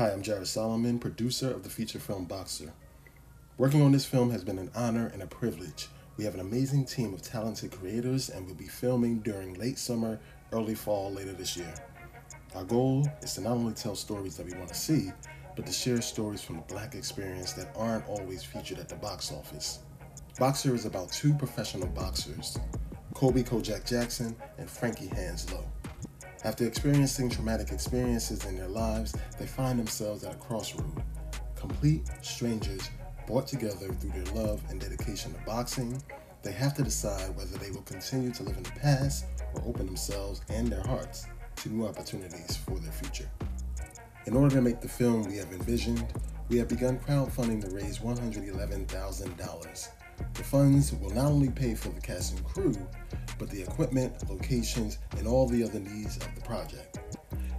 Hi, I'm Jared Solomon, producer of the feature film Boxer. Working on this film has been an honor and a privilege. We have an amazing team of talented creators and we'll be filming during late summer, early fall later this year. Our goal is to not only tell stories that we want to see, but to share stories from the black experience that aren't always featured at the box office. Boxer is about two professional boxers, Colby Kojak Jackson and Frankie Hands Low. After experiencing traumatic experiences in their lives, they find themselves at a crossroad. Complete strangers brought together through their love and dedication to boxing, they have to decide whether they will continue to live in the past or open themselves and their hearts to new opportunities for their future. In order to make the film we have envisioned, we have begun crowdfunding to raise $111,000. The funds will not only pay for the cast and crew, but the equipment, locations, and all the other needs of the project.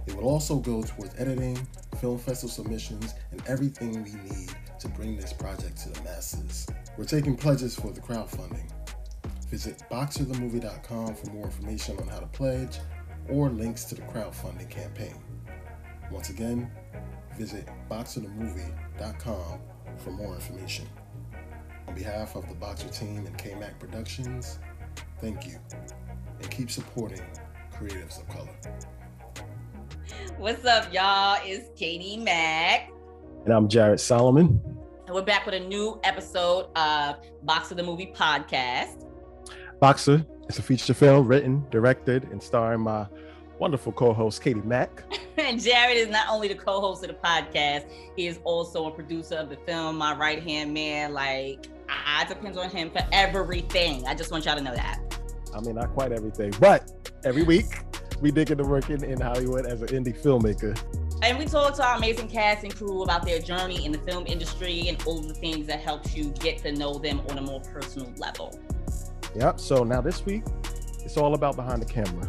It will also go towards editing, film festival submissions, and everything we need to bring this project to the masses. We're taking pledges for the crowdfunding. Visit boxerthemovie.com for more information on how to pledge or links to the crowdfunding campaign. Once again, visit boxerthemovie.com for more information. On behalf of the Boxer team and KMAC Productions, thank you and keep supporting creatives of color. What's up, y'all? It's Katie Mack. And I'm Jared Solomon. And we're back with a new episode of Boxer the Movie Podcast. Boxer is a feature film written, directed, and starring my wonderful co-host Katie Mack. and Jared is not only the co-host of the podcast, he is also a producer of the film, my right-hand man. Like I depends on him for everything. I just want y'all to know that. I mean, not quite everything, but every week we dig into working in Hollywood as an indie filmmaker. And we talk to our amazing cast and crew about their journey in the film industry and all the things that helps you get to know them on a more personal level. Yep. So now this week, it's all about behind the camera.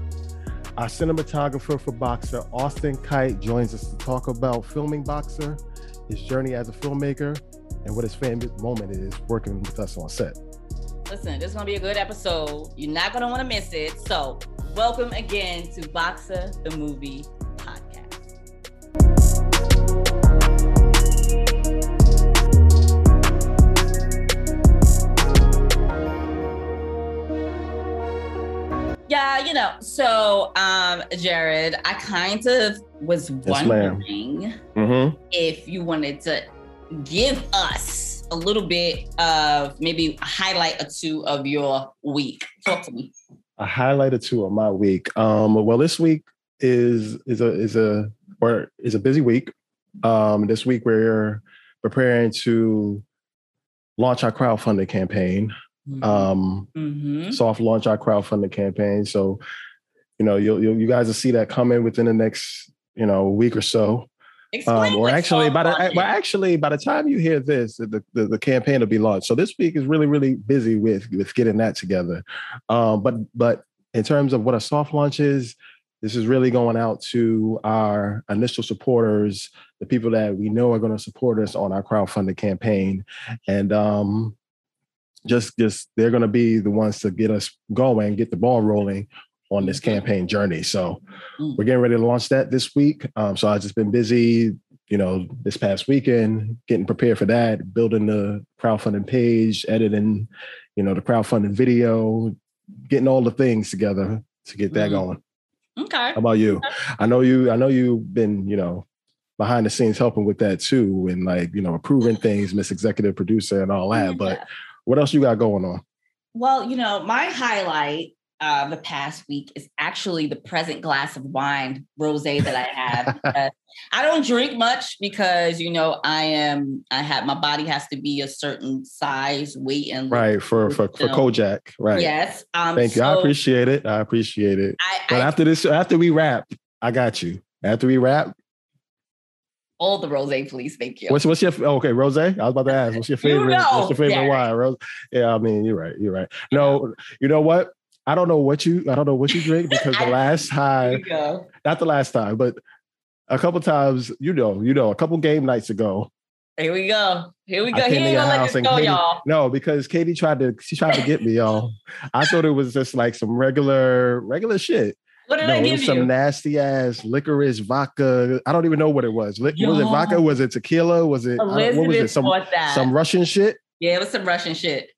Our cinematographer for Boxer, Austin Kite, joins us to talk about filming Boxer, his journey as a filmmaker, and what his favorite moment is working with us on set. Listen, this is gonna be a good episode. You're not gonna want to miss it. So, welcome again to Boxer the Movie Podcast. Yeah, you know, so um, Jared, I kind of was wondering yes, mm-hmm. if you wanted to give us a little bit of maybe a highlight or two of your week. Talk to me. A highlight or two of my week. Um, well, this week is is a is a or is a busy week. Um, this week we're preparing to launch our crowdfunding campaign. Mm-hmm. Um, mm-hmm. soft launch our crowdfunding campaign. So, you know, you'll, you'll, you guys will see that coming within the next, you know, week or so. Um, or actually, by the well, actually, by the time you hear this, the, the, the campaign will be launched. So this week is really really busy with with getting that together. Um, but but in terms of what a soft launch is, this is really going out to our initial supporters, the people that we know are going to support us on our crowdfunding campaign, and um, just just they're going to be the ones to get us going, get the ball rolling on this mm-hmm. campaign journey. So mm. we're getting ready to launch that this week. Um, so I've just been busy, you know, this past weekend getting prepared for that, building the crowdfunding page, editing, you know, the crowdfunding video, getting all the things together to get that mm. going. Okay. How about you? I know you. I know you've been, you know, behind the scenes helping with that too, and like you know, approving things, Miss Executive Producer, and all that. But what else you got going on? Well, you know, my highlight uh, the past week is actually the present glass of wine rosé that I have. I don't drink much because you know I am I have my body has to be a certain size, weight, and right for for, for Kojak. Right. Yes. Um, Thank you. I appreciate it. I appreciate it. I, but I, after this, after we wrap, I got you. After we wrap, all the rose, please. Thank you. What's what's your okay rose? I was about to ask. What's your favorite? you know, what's your favorite yeah. wine? Rose? Yeah, I mean you're right. You're right. No, you know what? I don't know what you I don't know what you drink because the last time, not the last time, but a couple times, you know, you know, a couple game nights ago. Here we go. Here we go. He ain't gonna let this go, Katie, y'all. No, because Katie tried to she tried to get me, y'all. I thought it was just like some regular regular shit. What did no, I give was you? some nasty ass licorice vodka. I don't even know what it was. Was it vodka? Was it tequila? Was it Elizabeth what was it? Some some Russian shit. yeah, it was some Russian shit.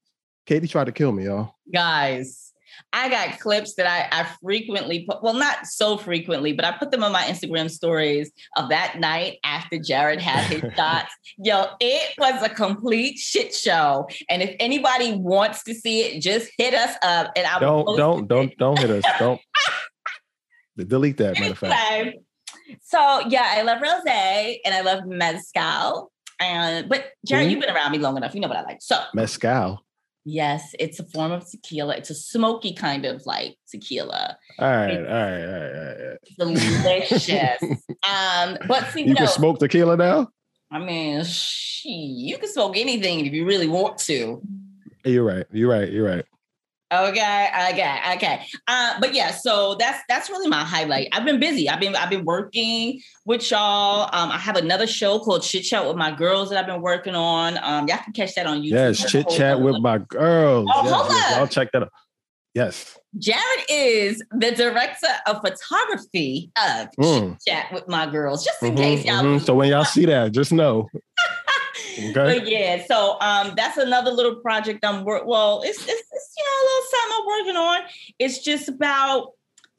Katie tried to kill me, y'all. Guys, I got clips that I, I frequently put, well, not so frequently, but I put them on my Instagram stories of that night after Jared had his shots. Yo, it was a complete shit show. And if anybody wants to see it, just hit us up and I will Don't post don't it. don't don't hit us. Don't delete that. Matter of fact. So yeah, I love rose and I love mezcal. And but Jared, Mhm. you've been around me long enough. You know what I like. So Mezcal. Yes, it's a form of tequila. It's a smoky kind of like tequila. All right, all right, all right, all right. Delicious. um, but see, You no, can smoke tequila now. I mean, she, you can smoke anything if you really want to. You're right. You're right. You're right. Okay, okay, okay. Uh, but yeah, so that's that's really my highlight. I've been busy. I've been I've been working with y'all. Um, I have another show called Chit Chat with my girls that I've been working on. Um, y'all can catch that on YouTube. Yes, chit chat with my girls. Oh, yes, hold yes, up. Y'all check that out. Yes. Jared is the director of photography of Mm. Chit Chat with my girls. Just in Mhm, case y'all. mhm. So when y'all see that, just know. Okay. But yeah, so um, that's another little project I'm work. Well, it's, it's it's you know a little something I'm working on. It's just about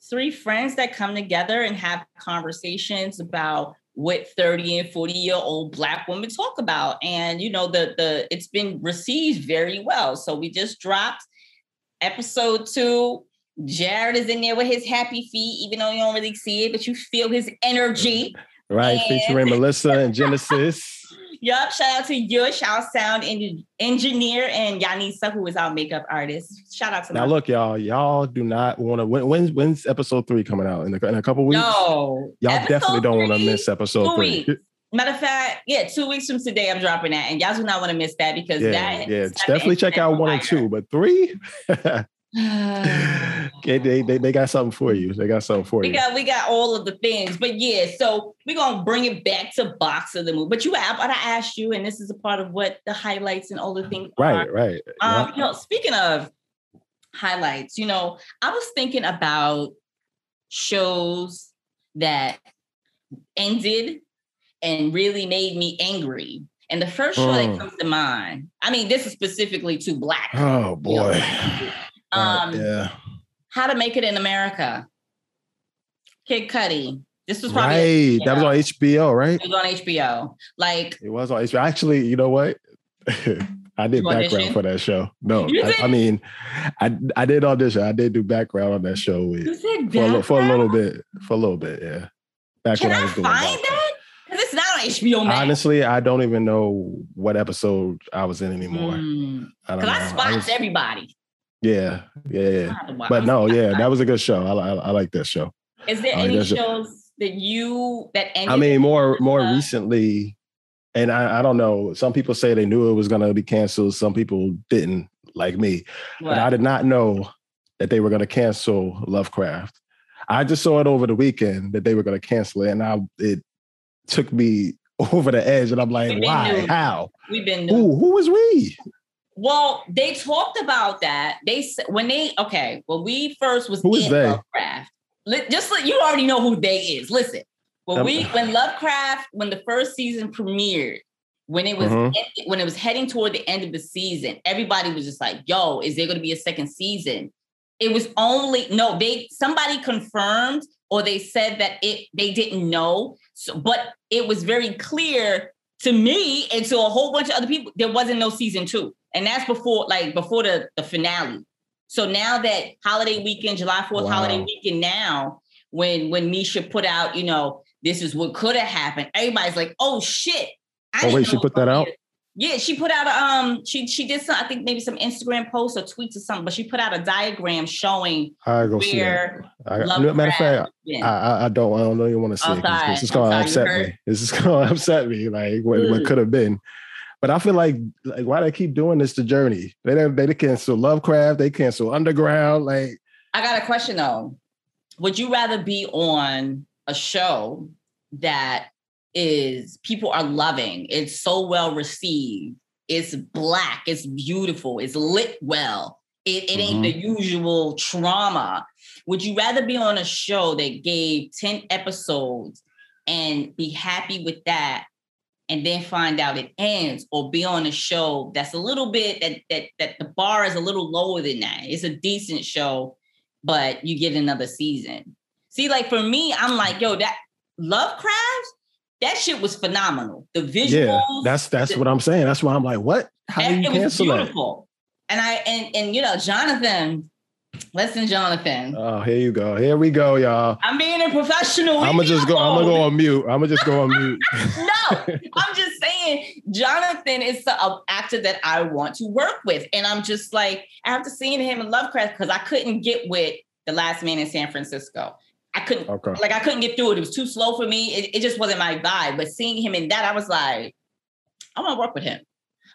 three friends that come together and have conversations about what 30 and 40 year old black women talk about and you know the the it's been received very well so we just dropped episode two jared is in there with his happy feet even though you don't really see it but you feel his energy Right. And- Featuring Melissa and Genesis. Yup, shout out to Yush, our sound en- engineer, and Yanisa, who is our makeup artist. Shout out to Now my- look, y'all. Y'all do not want to. When, when's when's episode three coming out? In a, in a couple weeks. No, Y'all Episode definitely don't want to miss episode three. weeks. Matter of fact, yeah, two weeks from today, I'm dropping that, and y'all do not want to miss that because Yeah, that yeah. Definitely check out one and two, but three. they, they they got something for you. They got something for We you. got we got all of the things, but yeah. So we're gonna bring it back to Boxer the movie. But you, I, but I asked you, and this is a part of what the highlights and all the things are. Right, right. Um, you know, speaking of highlights, you know, I was thinking about shows that ended and really made me angry. And the first show Mm. that comes to mind, I mean, this is specifically to black. Oh you know, boy. black people. Right, Um, yeah. How to Make It in America. Kid Cudi. This was probably Right. That was on HBO, right? it was on HBO. Like, It was on HBO. Actually, you know what? I did background auditioned? for that show. No, I, I mean, I I did audition. I did do background on that show with for a, for a little bit. For a little bit, yeah. Back Can when I I was doing find that? Because it's not on HBO Max. Honestly, I don't even know what episode I was in anymore. Mm. I Because. I spots was- everybody. Yeah, yeah, yeah. watch- But no, yeah, that was a good show. I, I, I like that show. Is there Oh, any a- shows that you that ended? I mean, more more recently, and I, I don't know. Some people say they knew it was going to be canceled. Some people didn't, like me. But I did not know that they were going to cancel Lovecraft. I just saw it over the weekend that they were going to cancel it, and I it took me over the edge. And I'm like, why? new. How? We've been Who? Who was we? Well. They talked about that. They s- when they okay. Well, we first was Who is in they? Lovecraft. Just like you already know who they is. Listen, when we when Lovecraft when the first season premiered. When it was Mhm. end- when it was heading toward the end of the season, everybody was just like, "Yo, is there going to be a second season?" It was only no. They somebody confirmed or they said that it they didn't know. So, but it was very clear to me and to a whole bunch of other people there wasn't no season two, and that's before like before the the finale. So now that holiday weekend, July Fourth Wow. holiday weekend, now when when Misha put out, you know, this is what could have happened. Everybody's like, "Oh shit!" I Oh, wait, she put that out? Yeah, she put out a um she she did some I think maybe some Instagram posts or tweets or something, but she put out a diagram showing I go see that. I, matter of fact. I, I, don't. I don't even want to see Oh, it. This is sorry, upset me. This is to upset me. Like what, what Mm. could have been. But I feel like like why they keep doing this to Jurnee? They don't- they cancel Lovecraft. They cancel Underground. Like I got a question though. Would you rather be on a show that is people are loving, it's so well received, it's black, it's beautiful, it's lit well, It, it ain't mm-hmm. the usual trauma. Would you rather be on a show that gave 10 episodes and be happy with that and then find out it ends or be on a show that's a little bit that that that the bar is a little lower than that. It's a decent show, but you get another season. See, like for me, I'm like, yo, that Lovecraft, that shit was phenomenal. The visuals. Yeah, that's that's the, what I'm saying. That's why I'm like, what? How do you cancel beautiful. That? And I and and you know, Jonathan, Listen, Jonathan. Oh, here you go. Here we go, y'all. I'm being a professional. I'm gonna just go. I'm gonna go on mute. I'm gonna just go on mute. no, I'm just saying, Jonathan is an uh, actor that I want to work with, and I'm just like, after seeing him in Lovecraft, because I couldn't get with the Last Man in San Francisco. I couldn't, okay. like, I couldn't get through it. It was too slow for me. It, it just wasn't my vibe. But seeing him in that, I was like, I want to work with him.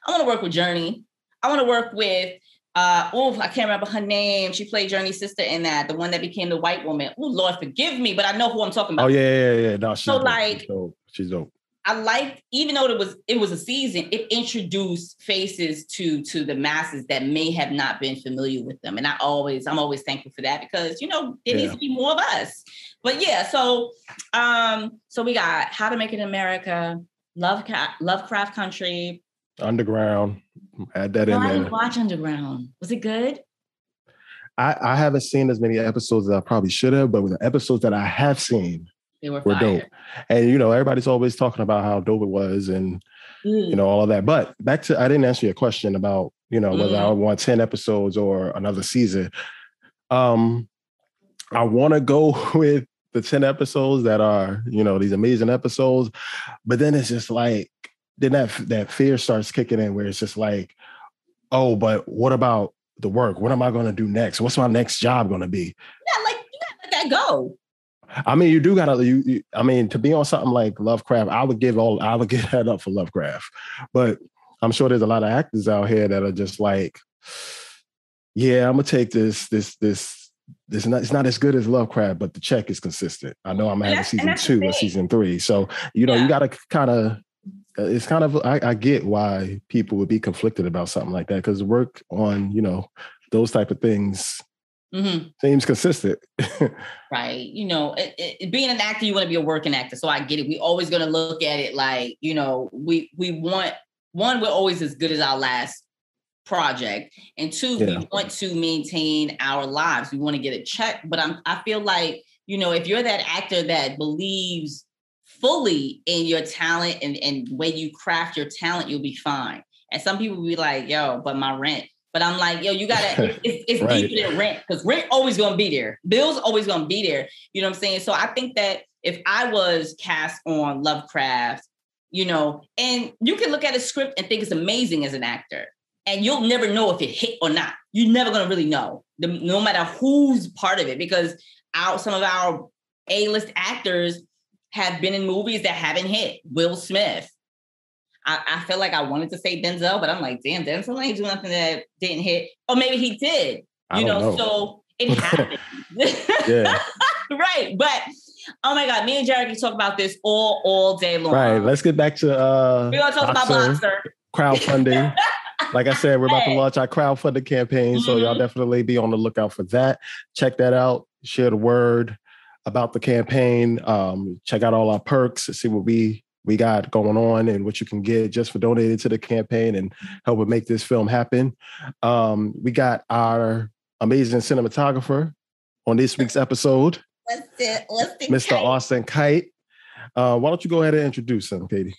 I want to work with Jurnee. I want to work with uh oh i can't remember her name. She played Jurnee's sister in that the one that became the white woman. Oh lord forgive me but i know who i'm talking about. Oh yeah yeah yeah no she's so dope. like she's dope. she's dope. I like even though it was it was a season it introduced faces to to the masses that may have not been familiar with them. And i always i'm always thankful for that because you know there yeah. needs to be more of us. But yeah so um so we got how to make it in america love lovecraft country underground Add that no, in I didn't watch Underground. Was it good? I, I haven't seen as many episodes as I probably should have, but with the episodes that I have seen, they were, were dope. And you know, everybody's always talking about how dope it was and mm. you know, all of that. But back to I didn't answer your question about, you know, whether mm. I want 10 episodes or another season. Um, I want to go with the 10 episodes that are, you know, these amazing episodes, but then it's just like then that that fear starts kicking in where it's just like, oh, but what about the work? What am I going to do next? What's my next job going to be? Yeah, like you gotta let that go. I mean, you do gotta. You, you, I mean, to be on something like Lovecraft, I would give all. I would give that up for Lovecraft. But I'm sure there's a lot of actors out here that are just like, yeah, I'm gonna take this, this, this. This not, it's not as good as Lovecraft, but the check is consistent. I know I'm gonna have a season two or season three. So you know, yeah. you gotta kind of it's kind of I, I, get why people would be conflicted about something like that because work on you know those type of things mm-hmm. seems consistent right you know it, it, being an actor you want to be a working actor so i get it we always going to look at it like you know we we want one we're always as good as our last project and two yeah. we want to maintain our lives we want to get a check but i'm i feel like you know if you're that actor that believes fully in your talent and, and way you craft your talent, you'll be fine. And some people will be like, yo, but my rent. But I'm like, yo, you gotta, it's, it's right. deeper than rent because rent always gonna be there. Bills always gonna be there. You know what I'm saying? So I think that if I was cast on Lovecraft, you know, and you can look at a script and think it's amazing as an actor. And you'll never know if it hit or not. You're never gonna really know, the, no matter who's part of it, because our some of our A-list actors have been in movies that haven't hit. Will Smith. I, I feel like I wanted to say Denzel, but I'm like, damn, Denzel ain't do nothing that didn't hit. Or maybe he did. You know, know, so it happened. yeah. right. But oh my God, me and Jared can talk about this all all day long. Right. Let's get back to uh we're gonna talk boxer, about boxer. Crowdfunding. like I said, we're about to launch our crowdfunding campaign. Mm-hmm. So y'all mm-hmm. definitely be on the lookout for that. Check that out. Share the word about the campaign. Um, check out all our perks, see what we we got going on and what you can get just for donating to the campaign and helping make this film happen. Um, we got our amazing cinematographer on this week's episode, Mr. Kite. Austin Kite. Uh, why don't you go ahead and introduce him, Katie?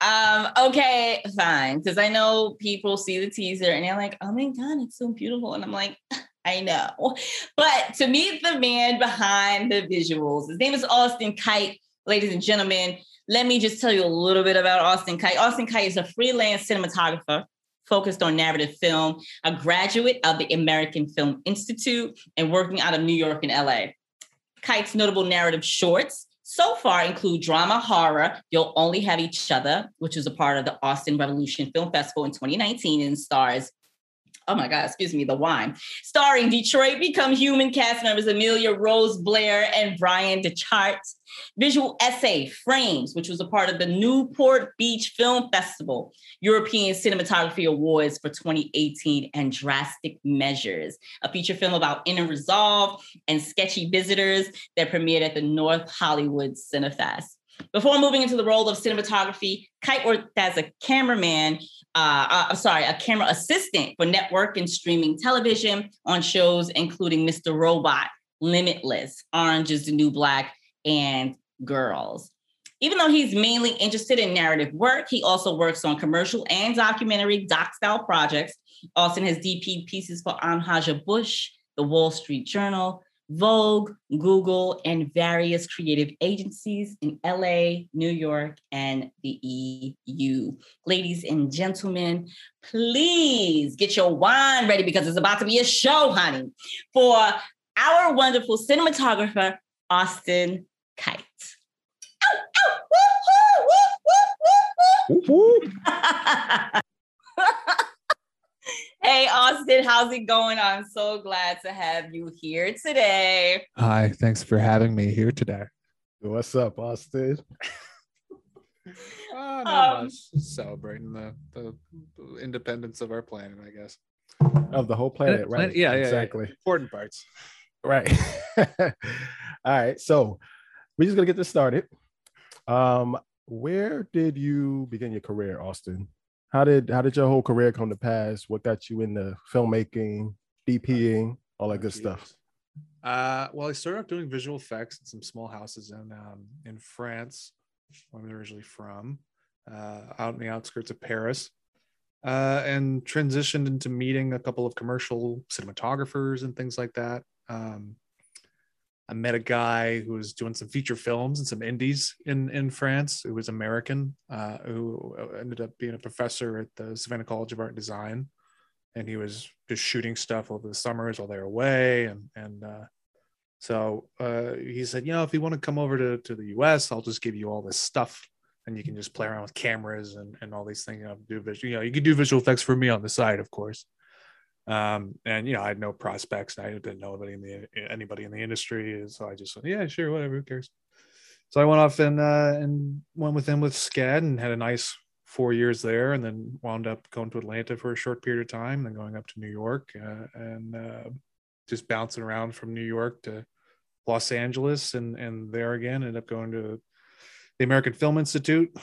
Um, okay, fine. Because I know people see the teaser and they're like, oh my God, it's so beautiful. And I'm like, I know. But to meet the man behind the visuals, his name is Austin Kite, ladies and gentlemen. Let me just tell you a little bit about Austin Kite. Austin Kite is a freelance cinematographer focused on narrative film, a graduate of the American Film Institute, and working out of New York and LA. Kite's notable narrative shorts so far include drama, horror, You'll Only Have Each Other, which is a part of the Austin Revolution Film Festival in 2019 and stars oh my God, excuse me, The Wine, starring Detroit Become Human cast members Amelia Rose Blaire and Bryan Dechart. Visual essay Frames, which was a part of the Newport Beach Film Festival, European Cinematography Awards for 2018, and Drastic Measures, a feature film about inner resolve and sketchy visitors that premiered at the North Hollywood Cinefest. Before moving into the role of cinematography, Kite worked as a cameraman uh, uh, sorry, a camera assistant for network and streaming television on shows including Mr. Robot, Limitless, Orange is the New Black, and Girls. Even though he's mainly interested in narrative work, he also works on commercial and documentary doc style projects. Austin has DP pieces for Anheuser-Busch, The Wall Street Journal, Vogue, Google, and various creative agencies in LA, New York, and the EU. Ladies and gentlemen, please get your wine ready because it's about to be a show, honey, for our wonderful cinematographer, Austin Kite. Hey, Austin, how's it going? I'm so glad to have you here today. Hi, thanks for having me here today. What's up, Austin? uh, not um, much. Celebrating the, the independence of our planet, I guess. Of the whole planet, right? Yeah, yeah, exactly. Yeah. Important parts. Right. All right. So we're just gonna get this started. Um, where did you begin your career, Austin? How did how did your whole career come to pass? What got you into filmmaking, DPing, all that good stuff? Uh, well, I started off doing visual effects in some small houses in um, in France, where I'm originally from, uh, out in the outskirts of Paris, uh, and transitioned into meeting a couple of commercial cinematographers and things like that. Um, I met a guy who was doing some feature films and some indies in in France. Who was American, uh, who ended up being a professor at the Savannah College of Art and Design, and he was just shooting stuff over the summers while they were away. And and uh, so uh, he said, you know, if you want to come over to to the U.S., I'll just give you all this stuff, and you can just play around with cameras and and all these things. You know, do visual, you know, you can do visual effects for me on the side, of course. Um, and you know, I had no prospects. and I didn't know anybody in the anybody in the industry, so I just went, yeah, sure, whatever, who cares. So I went off and uh, and went with him with SCAD and had a nice four years there, and then wound up going to Atlanta for a short period of time, then going up to New York, uh, and uh, just bouncing around from New York to Los Angeles, and and there again ended up going to the American Film Institute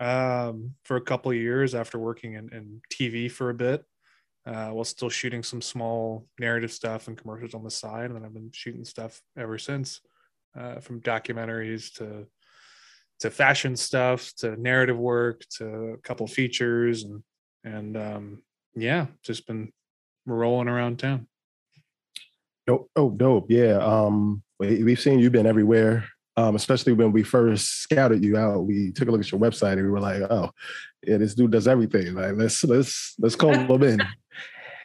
um, for a couple of years after working in, in TV for a bit uh, while still shooting some small narrative stuff and commercials on the side. And then I've been shooting stuff ever since, uh, from documentaries to to fashion stuff to narrative work to a couple features and and um, yeah, just been rolling around town. Oh, oh, dope! Yeah, um, we've seen you've been everywhere. Um, especially when we first scouted you out, we took a look at your website and we were like, "Oh, yeah, this dude does everything. Like, let's let's let's call him in."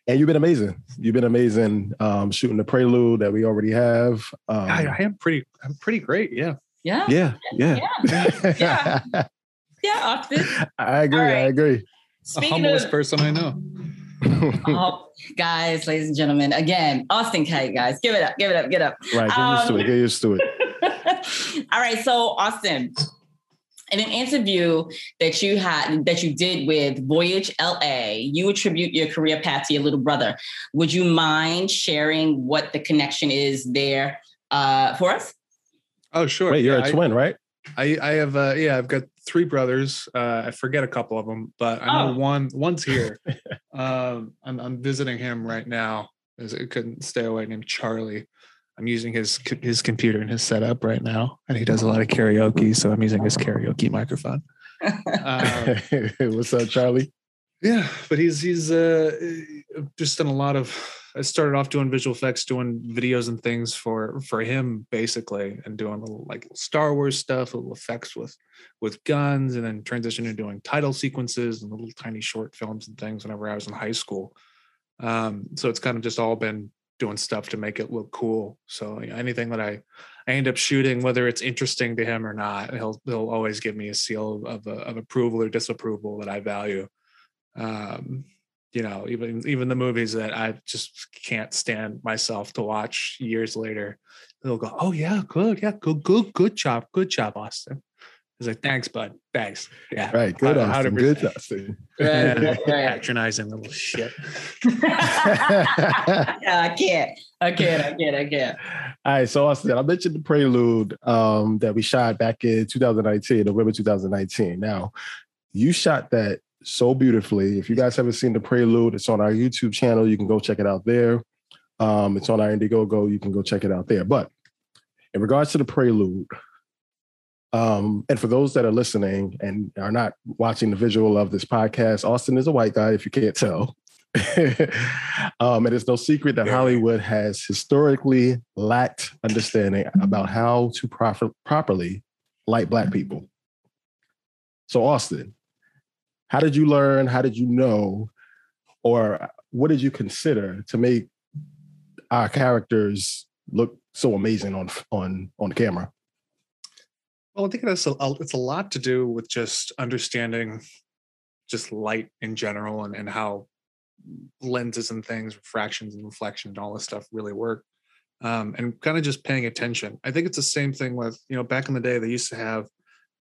and you've been amazing. You've been amazing um, shooting the prelude that we already have. Um, I, I, am pretty. I'm pretty great. Yeah. Yeah. Yeah. Yeah. Yeah. yeah. yeah. Austin. I agree. Right. I agree. Speaking the humblest of, person I know. oh, guys, ladies and gentlemen, again, Austin Kite, guys, give it up, give it up, get up. Right, get used um, to it. Get used to it. all right, so Austin, in an interview that you had that you did with Voyage LA, you attribute your career path to your little brother. Would you mind sharing what the connection is there uh, for us? Oh, sure. Wait, you're yeah, a twin, right? I I have uh, yeah, I've got three brothers. Uh, I forget a couple of them, but I know oh. one one's here. um, I'm I'm visiting him right now. I couldn't stay away. Named Charlie. I'm using his his computer and his setup right now, and he does a lot of karaoke, so I'm using his karaoke microphone. um, What's up, Charlie? Yeah, but he's he's uh, just done a lot of. I started off doing visual effects, doing videos and things for for him basically, and doing little like Star Wars stuff, little effects with with guns, and then transitioned to doing title sequences and little tiny short films and things. Whenever I was in high school, um, so it's kind of just all been doing stuff to make it look cool. So anything that I I end up shooting, whether it's interesting to him or not, he'll he'll always give me a seal of of, of approval or disapproval that I value. Um, you know, even even the movies that I just can't stand myself to watch years later, they'll go, "Oh yeah, good, yeah, good, good, good job, good job, Austin." It's like, "Thanks, bud, thanks." Yeah, Right. Good, Austin. Good, Austin. Right, Yeah, right, right. patronizing little shit. yeah, I can't. I can't. I can't. I can't. All right, so Austin, I mentioned the prelude um, that we shot back in 2019, November 2019. Now, you shot that so beautifully. If you guys haven't seen the prelude, it's on our YouTube channel. You can go check it out there. Um, it's on our Indiegogo. You can go check it out there. But in regards to the prelude, um, and for those that are listening and are not watching the visual of this podcast, Austin is a white guy, if you can't tell. um, and it's no secret that Hollywood has historically lacked understanding about how to proper, properly light Black people. So, Austin, how did you learn? How did you know? Or what did you consider to make our characters look so amazing on on on camera? Well, I think it's a, it's a lot to do with just understanding just light in general and, and how lenses and things, refractions and reflection and all this stuff really work. Um, and kind of just paying attention. I think it's the same thing with, you know, back in the day, they used to have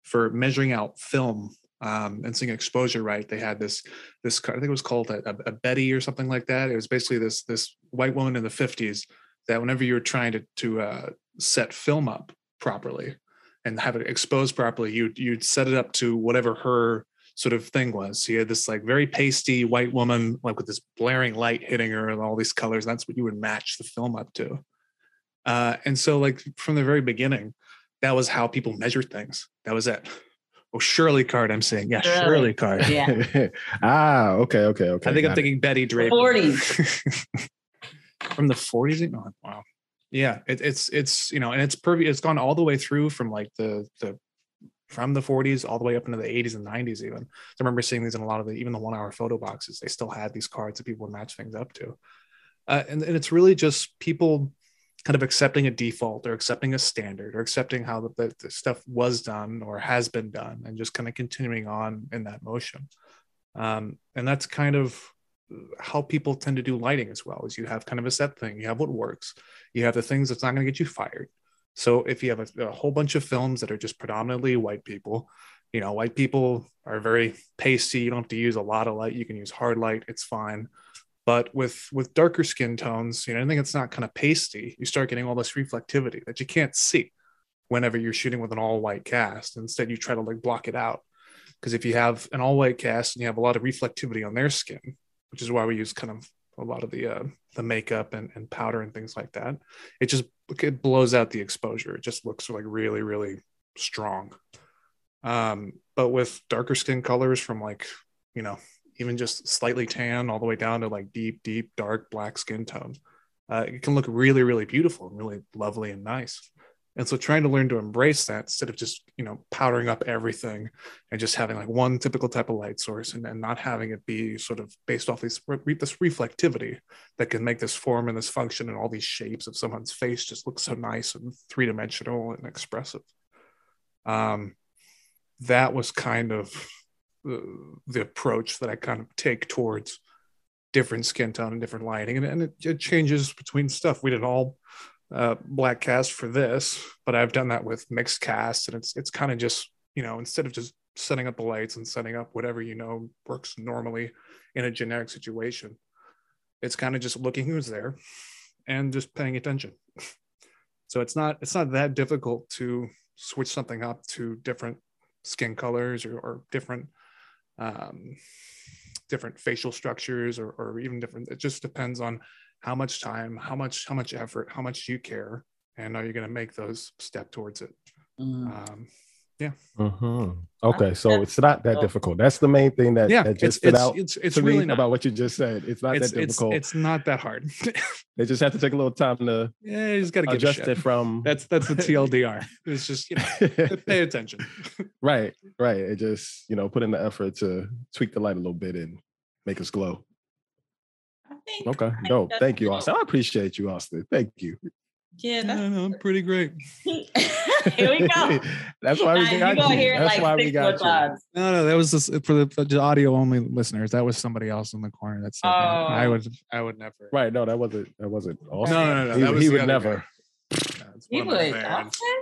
for measuring out film um, and seeing exposure right. They had this, this, I think it was called a, a Betty or something like that. It was basically this, this white woman in the 50s that whenever you were trying to, to uh, set film up properly, and have it exposed properly, you'd you'd set it up to whatever her sort of thing was. So you had this like very pasty white woman, like with this blaring light hitting her and all these colors. That's what you would match the film up to. Uh, and so, like from the very beginning, that was how people measured things. That was it. Oh, Shirley card. I'm saying, yeah, Shirley. Shirley card. Yeah. ah, okay, okay, okay. I think I'm got it. thinking Betty Draper. 40s. from the 40s. Oh, wow. Yeah, it, it's it's you know, and it's perfect. It's gone all the way through from like the the from the 40s all the way up into the 80s and 90s even. I remember seeing these in a lot of the even the one hour photo boxes. They still had these cards that people would match things up to, uh, and and it's really just people kind of accepting a default or accepting a standard or accepting how the, the, the stuff was done or has been done and just kind of continuing on in that motion. Um, and that's kind of how people tend to do lighting as well is you have kind of a set thing. You have what works. You have the things that's not going to get you fired. So if you have a, a, whole bunch of films that are just predominantly white people you know white people are very pasty. You don't have to use a lot of light. You can use hard light. It's fine. But with with darker skin tones you know anything that's not kind of pasty you start getting all this reflectivity that you can't see whenever you're shooting with an all white cast. Instead you try to like block it out. Because if you have an all white cast and you have a lot of reflectivity on their skin which is why we use kind of a lot of the uh, the makeup and, and powder and things like that. It just it blows out the exposure. It just looks like really really strong. Um, but with darker skin colors from like you know even just slightly tan all the way down to like deep deep dark black skin tones, uh, it can look really really beautiful and really lovely and nice. And so trying to learn to embrace that instead of just, you know, powdering up everything and just having like one typical type of light source and, and not having it be sort of based off these, this reflectivity that can make this form and this function and all these shapes of someone's face just look so nice and three dimensional and expressive. Um, that was kind of the, the approach that I kind of take towards different skin tone and different lighting. And, and it, it changes between stuff. We didn't all uh, black cast for this, but I've done that with mixed cast, and it's it's kind of just you know instead of just setting up the lights and setting up whatever you know works normally in a generic situation, it's kind of just looking who's there and just paying attention. So it's not it's not that difficult to switch something up to different skin colors or, or different um, different facial structures or, or even different. It just depends on how much time how much how much effort how much you care and are you going to make those step towards it Mm. um yeah Mhm. Okay, so it's not that difficult. That's the main thing that, yeah that it's just stood it's, out it's it's to me really not about what you just said. It's not it's, that difficult. it's not that hard they just have to take a little time to yeah you just got to give a adjust it from that's that's the tldr it's just you know pay attention right, right. It just you know put in the effort to tweak the light a little bit and make us glow. I think Okay, no, Thank you. Austin. I appreciate you, Austin. Thank you. Yeah, I that's, don't I'm pretty great. here we go. That's why we got you gonna you. That's like why we got you. times. No, no, that was just for the, the audio only listeners. That was somebody else in the corner That's said that. I Oh. would, I would never. Right? No, that wasn't. That wasn't. No, no, no, no. He, that was he would never. guy. Yeah, He one of my would. Austin?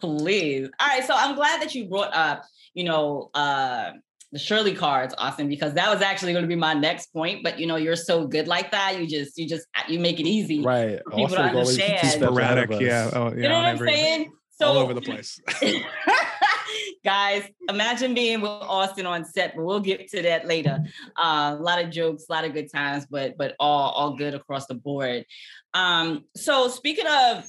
Please. All right. So I'm glad that you brought up, you know, uh the Shirley cards, Austin, because that was actually going to be my next point. But you know, you're so good like that. You just, you just, you make it easy. Right. For people to Austin's always understand. Sporadic, yeah. Oh, yeah. You know what I'm every- saying? So all over the place. Guys, imagine being with Austin on set, but we'll get to that later. Uh, a lot of jokes, a lot of good times, but but all all good across the board. Um, so speaking of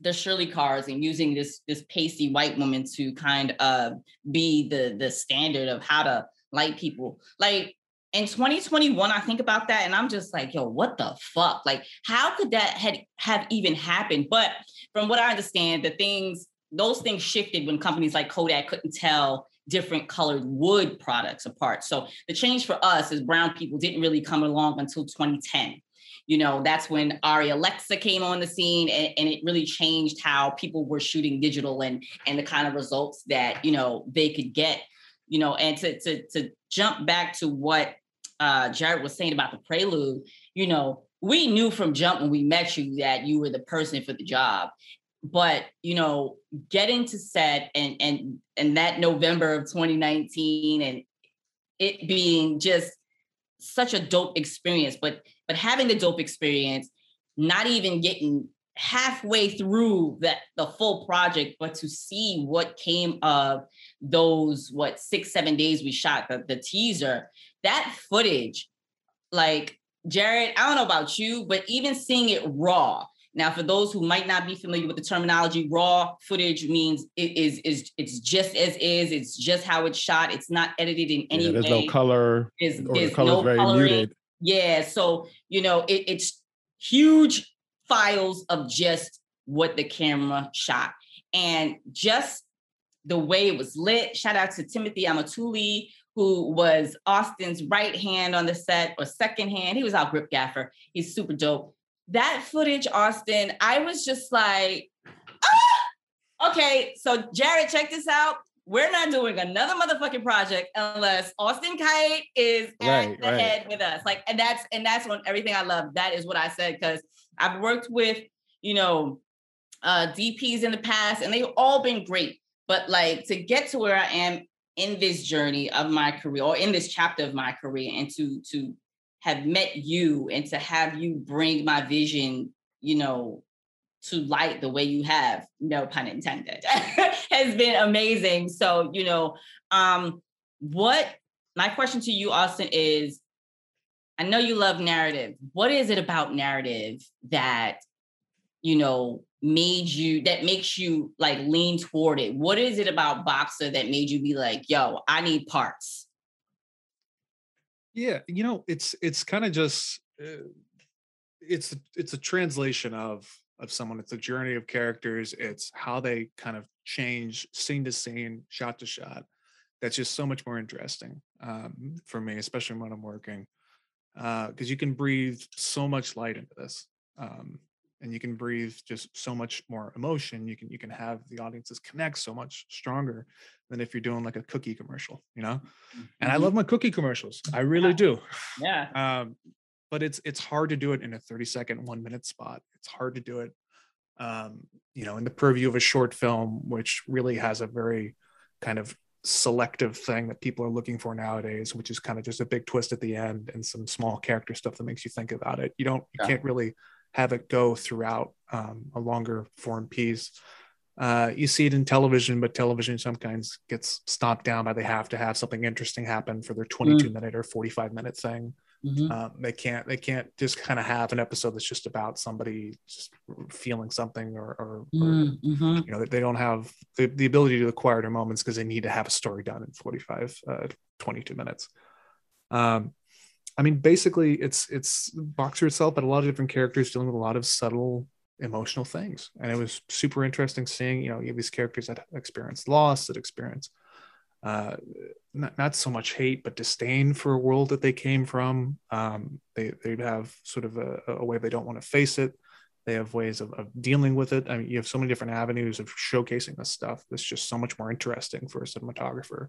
the Shirley cards and using this this pasty white woman to kind of be the the standard of how to like people, like in 2021, I think about that and I'm just like, yo, what the fuck? Like, how could that had have even happened? But from what I understand, the things those things shifted when companies like Kodak couldn't tell different colored wood products apart. So the change for us as brown people didn't really come along until 2010. You know, that's when ARRI Alexa came on the scene and, and it really changed how people were shooting digital and and the kind of results that, you know, they could get, you know, and to to to jump back to what uh Jared was saying about the prelude, you know, we knew from jump when we met you that you were the person for the job but you know getting to set and and and that november of 2019 and it being just such a dope experience but but having the dope experience not even getting halfway through that the full project but to see what came of those what six seven days we shot the, the teaser that footage like jared i don't know about you but even seeing it raw now, for those who might not be familiar with the terminology, raw footage means it is is it's just as is. It's just how it's shot. It's not edited in any Yeah, there's way. no color, There's, or the there's no very coloring. muted. Yeah, so you know it, it's huge files of just what the camera shot, and just the way it was lit. Shout out to Timothy Amatuli, who was Austin's right hand on the set or second hand. He was our grip gaffer. He's super dope that footage, Austin, I was just like, ah! okay, so Jared, check this out. We're not doing another motherfucking project unless Austin Kite is at Right, the right. head with us. Like, and that's and that's on everything I love. That is what I said because I've worked with, you know, uh DPs in the past, and they've all been great. But like to get to where I am in this journey of my career or in this chapter of my career and to to have met you and to have you bring my vision, you know, to light the way you have, no pun intended, has been amazing. So, you know, um, what my question to you, Austin, is I know you love narrative. What is it about narrative that, you know, made you that makes you like lean toward it? What is it about Boxer that made you be like, yo, I need parts? Yeah, you know, it's it's kind of just uh, it's it's a translation of of someone. It's a journey of characters. It's how they kind of change scene to scene, shot to shot. That's just so much more interesting um, for me, especially when I'm working, because you can breathe so much light into this, um, and you can breathe just so much more emotion. You can you can have the audiences connect so much stronger than if you're doing like a cookie commercial, you know. And I Mhm. love my cookie commercials. I really do. yeah. Um, but it's it's hard to do it in a 30 second, one minute spot. It's hard to do it, um, you know, in the purview of a short film, which really has a very kind of selective thing that people are looking for nowadays, which is kind of just a big twist at the end and some small character stuff that makes you think about it. You don't, you Yeah. can't really have it go throughout um, a longer form piece. Uh, you see it in television, but television sometimes gets stomped down by they have to have something interesting happen for their 22 minute or 45 minute thing. Mhm. Um, they can't they can't just kind of have an episode that's just about somebody just feeling something or, or, or Mm, mhm. you know they don't have the, the ability to acquire their moments because they need to have a story done in 45 uh, 22 minutes um i mean basically it's it's boxer itself but a lot of different characters dealing with a lot of subtle emotional things and it was super interesting seeing you know you have these characters that experience loss that experience uh, not, not so much hate but disdain for a world that they came from um, they, they'd have sort of a, a way they don't want to face it They have ways of, of dealing with it. I mean, you have so many different avenues of showcasing this stuff. It's just so much more interesting for a cinematographer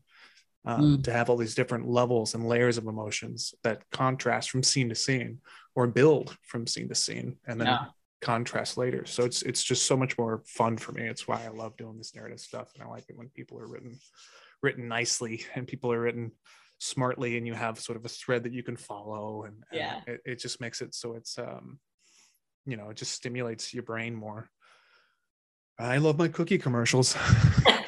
um, mm. to have all these different levels and layers of emotions that contrast from scene to scene or build from scene to scene and then yeah. contrast later. So it's it's just so much more fun for me. It's why I love doing this narrative stuff, and I like it when people are written written nicely and people are written smartly, and you have sort of a thread that you can follow, and, and yeah, it, it just makes it so it's um you know it just stimulates your brain more. I love my cookie commercials.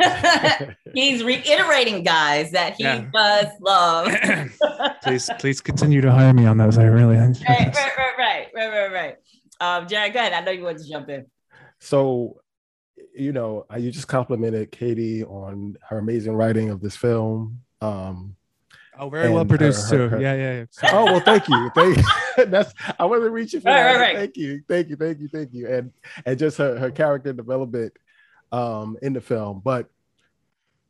He's reiterating, guys, that he yeah. does love. please, please continue to hire me on those. I really. right, right, right, right, right, right, right. Um, Jared, go ahead. I know you want to jump in. So, you know, you just complimented Katie on her amazing writing of this film. Um, Oh, very well produced her, her, too. Her, yeah, yeah, yeah. oh well, thank you. Thank you. That's I wasn't reaching for right, that. Right, right. Thank you, thank you, thank you, thank you. And and just her her character development um in the film. But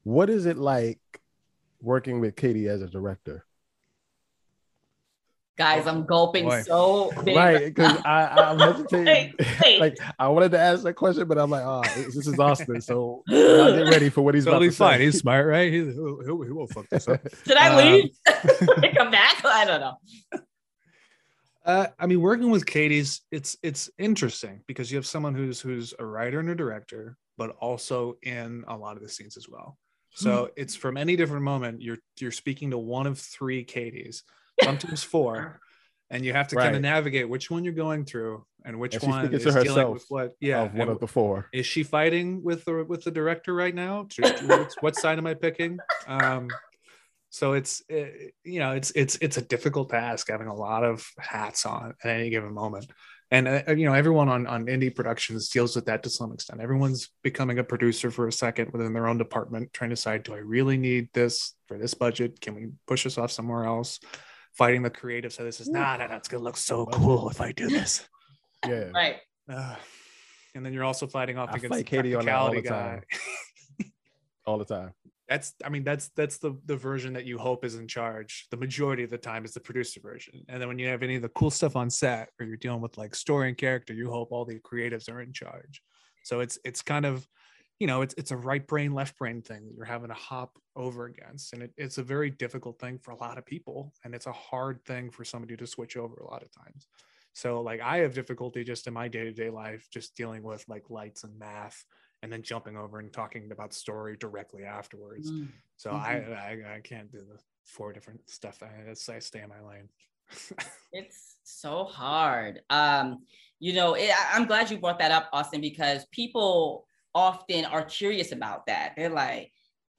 what is it like working with Katie as a director? Guys, I'm gulping Boy. so big. Right, because I I'm hesitating. wait, wait. like I wanted to ask that question, but I'm like, oh, this is Austin, so I'll get ready for what he's totally about to fine. Say. He's smart, right? He, he'll, he'll, he won't fuck this up. Should I leave? Um, come back? I don't know. Uh, I mean, working with Katie's, it's it's interesting because you have someone who's who's a writer and a director, but also in a lot of the scenes as well. So hmm. it's from any different moment you're you're speaking to one of three Katies sometimes four, and you have to right. kind of navigate which one you're going through and which and one is dealing with what. Yeah, of one of the four. Is she fighting with the with the director right now? what side am I picking? Um, so it's it, eh, you know it's it's it's a difficult task having a lot of hats on at any given moment and uh, you know everyone on on indie productions deals with that to some extent everyone's becoming a producer for a second within their own department trying to decide do i really need this for this budget can we push this off somewhere else fighting the creative. So this is nah, nah, nah, it's gonna look so cool if I do this. Yeah. Right. Uh, and then you're also fighting off I against fight Katie on all the time. all the time. That's I mean that's that's the the version that you hope is in charge. The majority of the time is the producer version. And then when you have any of the cool stuff on set or you're dealing with like story and character, you hope all the creatives are in charge. So it's it's kind of you know it's it's a right brain left brain thing that you're having to hop over against and it, it's a very difficult thing for a lot of people and it's a hard thing for somebody to switch over a lot of times. So like i have difficulty just in my day-to-day life just dealing with like lights and math and then jumping over and talking about story directly afterwards. Mm-hmm. so I, I i can't do the four different stuff i, I stay in my lane. It's so hard. Um you know it, i'm glad you brought that up austin because people often are curious about that. They're like,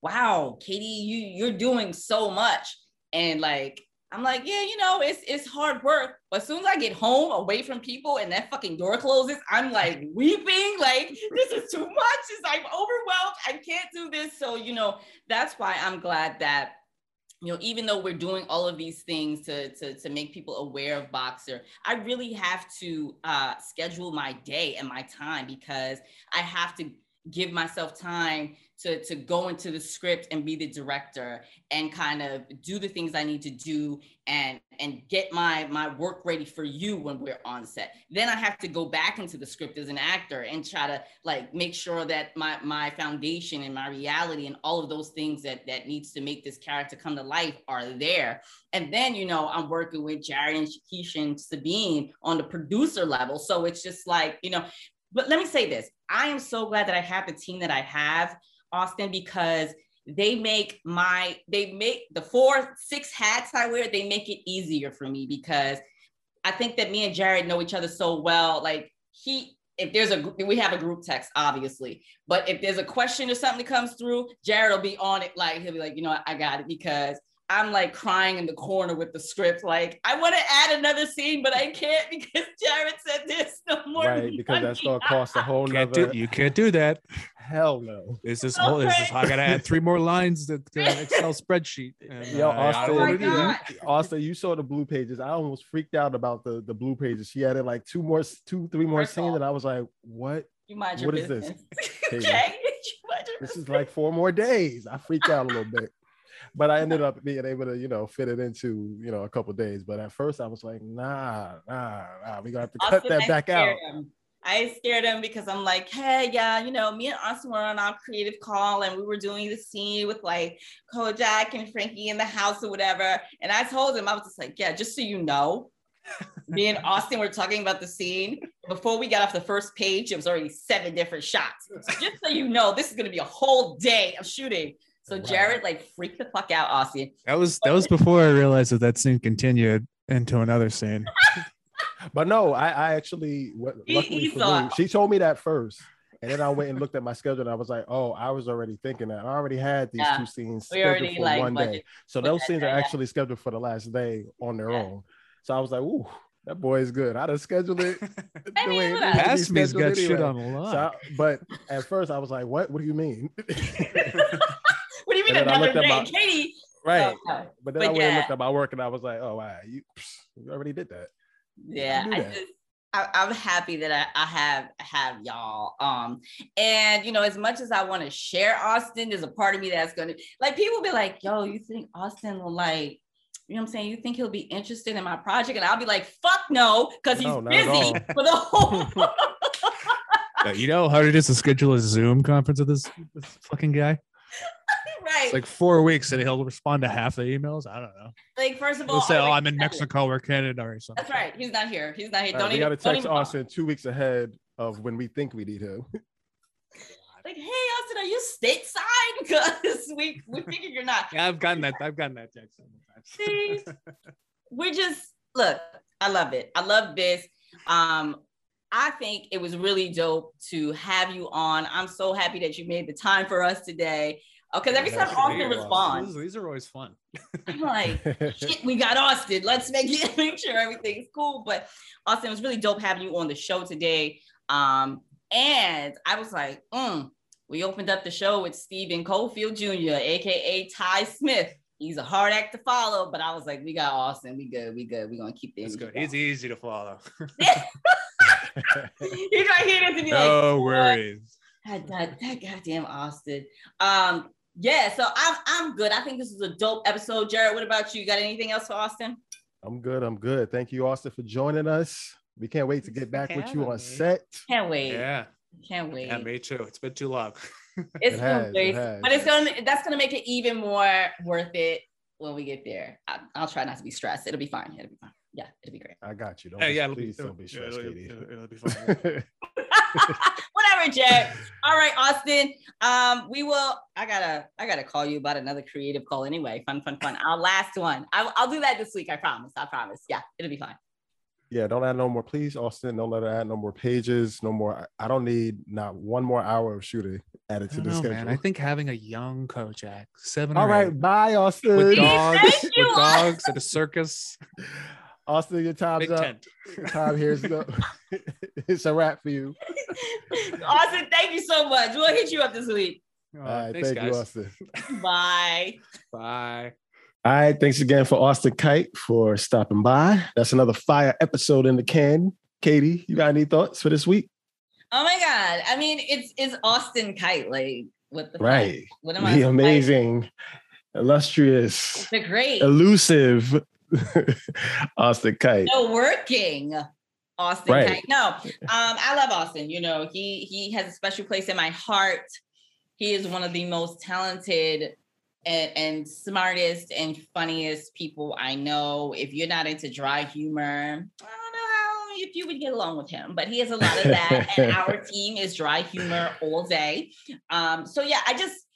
wow, Katie, you you're doing so much. And like, I'm like, yeah, you know, it's it's hard work. But as soon as I get home away from people and that fucking door closes, I'm like weeping, like this is too much. It's like overwhelmed. I can't do this. So, you know, that's why I'm glad that you know, even though we're doing all of these things to, to, to make people aware of Boxer, I really have to uh, schedule my day and my time because I have to give myself time to, to go into the script and be the director and kind of do the things I need to do and and get my my work ready for you when we're on set. Then I have to go back into the script as an actor and try to like make sure that my my foundation and my reality and all of those things that that needs to make this character come to life are there. And then you know I'm working with Jared and Shakisha and Sabine on the producer level. So it's just like you know but let me say this I am so glad that I have the team that I have, Austin, because they make my, they make the four, six hats I wear, they make it easier for me because I think that me and Jared know each other so well. Like he, if there's a we have a group text obviously. But if there's a question or something that comes through jared will be on it. Like he'll be like you know i got it because I'm like crying in the corner with the script. Like, I want to add another scene, but I can't because Jared said this no more. Right, because that's gonna cost a whole can't nother. Do, you can't do that. Hell no. Is this whole? Is this? I gotta add three more lines to the Excel spreadsheet. And, Yo, uh, Austin, oh Austin, you saw the blue pages. I almost freaked out about the the blue pages. She added like two more, two, three more First scenes, and I was like, "What? You mind your what business. is this? okay. this is like four more days. I freaked out a little bit but I ended up being able to, you know, fit it into, you know, a couple days. But at first I was like, nah, nah, nah, we gonna have to cut that back out. I scared him because I'm like, hey, yeah, you know, me and Austin were on our creative call and we were doing the scene with like Kojak and Frankie in the house or whatever. And I told him, I was just like, yeah, just so you know, me and Austin were talking about the scene. Before we got off the first page, it was already seven different shots. So just so you know, this is gonna be a whole day of shooting. So Jared like freaked the fuck out, Aussie. That was that was before I realized that that scene continued into another scene. But no, I, I actually what He- luckily he for me, she told me that first. And then I went and looked at my schedule and I was like, oh, I was already thinking that. I already had these Yeah. two scenes We scheduled already, for like, one budget- day. So those scenes are actually scheduled for the last day on their Yeah. own. So I was like, ooh, that boy is good. I'd have scheduled it. I the mean, way it whatever. needed to Past me's scheduled got shit anyway. on lock. So I- but at first I was like, what? What do you mean? What do you mean And then I another day? my- Katie. right. Oh, no. But then But I went and looked at my work and I was like, oh, wow, you, you already did that. yeah do I that. just I, i'm happy that I, I have have y'all um and you know as much as i want to share austin there's a part of me that's gonna like people be like yo you think austin will like you know what I'm saying? You think he'll be interested in my project? And I'll be like, fuck no, because he's No, busy for the whole Yeah, you know how hard it is to schedule a Zoom conference with this, this fucking guy? right. It's like four weeks and he'll respond to half the emails. I don't know. like, first of all, He'll say, "Oh, I'm in a second. Mexico or Canada or something." That's right. He's not here. He's not here. Don't right, we even got to text even bother. Austin two weeks ahead of when we think we need him. Like, hey Austin, are you stateside? Because we we figured you're not. Yeah, I've gotten that. I've gotten that text. See, we're just look. I love it. I love this. Um, I think it was really dope to have you on. I'm so happy that you made the time for us today. Because every Yeah, time. Austin responds, These, these are always fun. I'm like, shit, we got Austin. Let's make it make sure everything's cool. But Austin, it was really dope having you on the show today. Um, and I was like, mm, we opened up the show with Stephen Cofield Jr., aka Ty Smith. He's a hard act to follow, but I was like, we got Austin. We good. We good. We're gonna keep the It's energy good. He's easy to follow. He's right here to be like, no "What?" worries. God, that, that goddamn Austin. Um, yeah, so I'm I'm good. I think this is a dope episode. Jared, what about you? You got anything else for Austin? I'm good. I'm good. Thank you, Austin, for joining us. We can't wait to get back with you on having set. Can't wait. Yeah. Can't wait. Yeah, me too. It's been too long. It's It been has, it great, has. but it's gonna that's gonna make it even more worth it when we get there. I, I'll try not to be stressed. It'll be fine. It'll be fine. Yeah, it'll be great. I got you. Don't Yeah, be, yeah, it'll be- please don't be yeah, stressed, it'll- Katie. it'll- it'll be fine. Whatever, Jack. All right, Austin. Um, we will. I gotta. I gotta call you about another creative call anyway. Fun, fun, fun. Our last one. I'll, I'll do that this week. I promise. I promise. Yeah, it'll be fine. Yeah, don't add no more, please, Austin. Don't let her add no more pages, no more. I I don't need not one more hour of shooting added to don't the know, schedule. man. I think having a young Kojak, seven All right, eight, bye, Austin. with dogs, with you, dogs at a circus, Austin, your time's big up. tent. Time here's the. it's a wrap for you. Austin, thank you so much. We'll hit you up this week. Oh, All right, thanks, thank you, guys. Austin. Bye. Bye. All right, thanks again for Austin Kite for stopping by. That's another fire episode in the can. Katie, you got any thoughts for this week? Oh my god. I mean, it's it's Austin Kite. Like, what the fuck? Right. What am I? The amazing, illustrious, the great. elusive Austin Kite. No working. Austin Right. Kite. No, um, I love Austin. You know, he he has a special place in my heart. He is one of the most talented and, and smartest and funniest people I know. If you're not into dry humor, I don't know how if you would get along with him, but he has a lot of that. and our team is dry humor all day. Um, so yeah, I just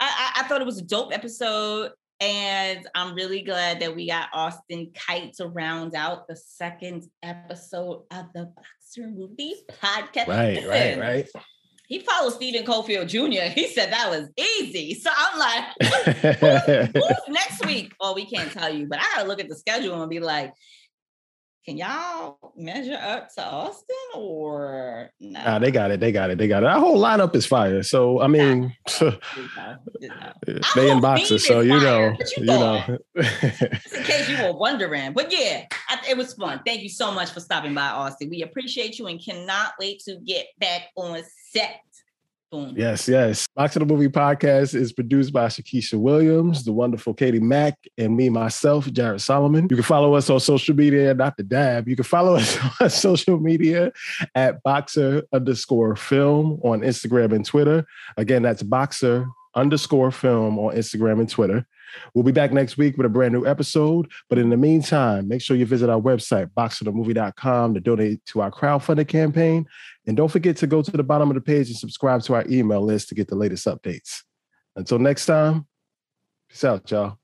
I, I, I thought it was a dope episode. And I'm really glad that we got Austin Kite to round out the second episode of the Boxer Movie podcast. Right, right, right. He followed Stephen Cofield Jr. He said that was easy. So I'm like, who's next week? Oh, we can't tell you, but I gotta look at the schedule and be like, can y'all measure up to Austin or no? Nah, they got it. They got it. They got it. Our whole lineup is fire. So I mean, You know, you know. they in boxes, so you know, you you know. Just in case you were wondering. But yeah, I, it was fun. Thank you so much for stopping by, Austin. We appreciate you and cannot wait to get back on set. Boom. Yes, yes. Boxer the Movie podcast is produced by Shakisha Williams, the wonderful Katie Mack, and me, myself, Jared Solomon. You can follow us on social media, not the dab. You can follow us on social media at boxer underscore film on Instagram and Twitter. Again, that's boxer underscore film on Instagram and Twitter. We'll be back next week with a brand new episode. But in the meantime, make sure you visit our website, boxerthemovie.com, to donate to our crowdfunding campaign. And don't forget to go to the bottom of the page and subscribe to our email list to get the latest updates. Until next time, peace out, y'all.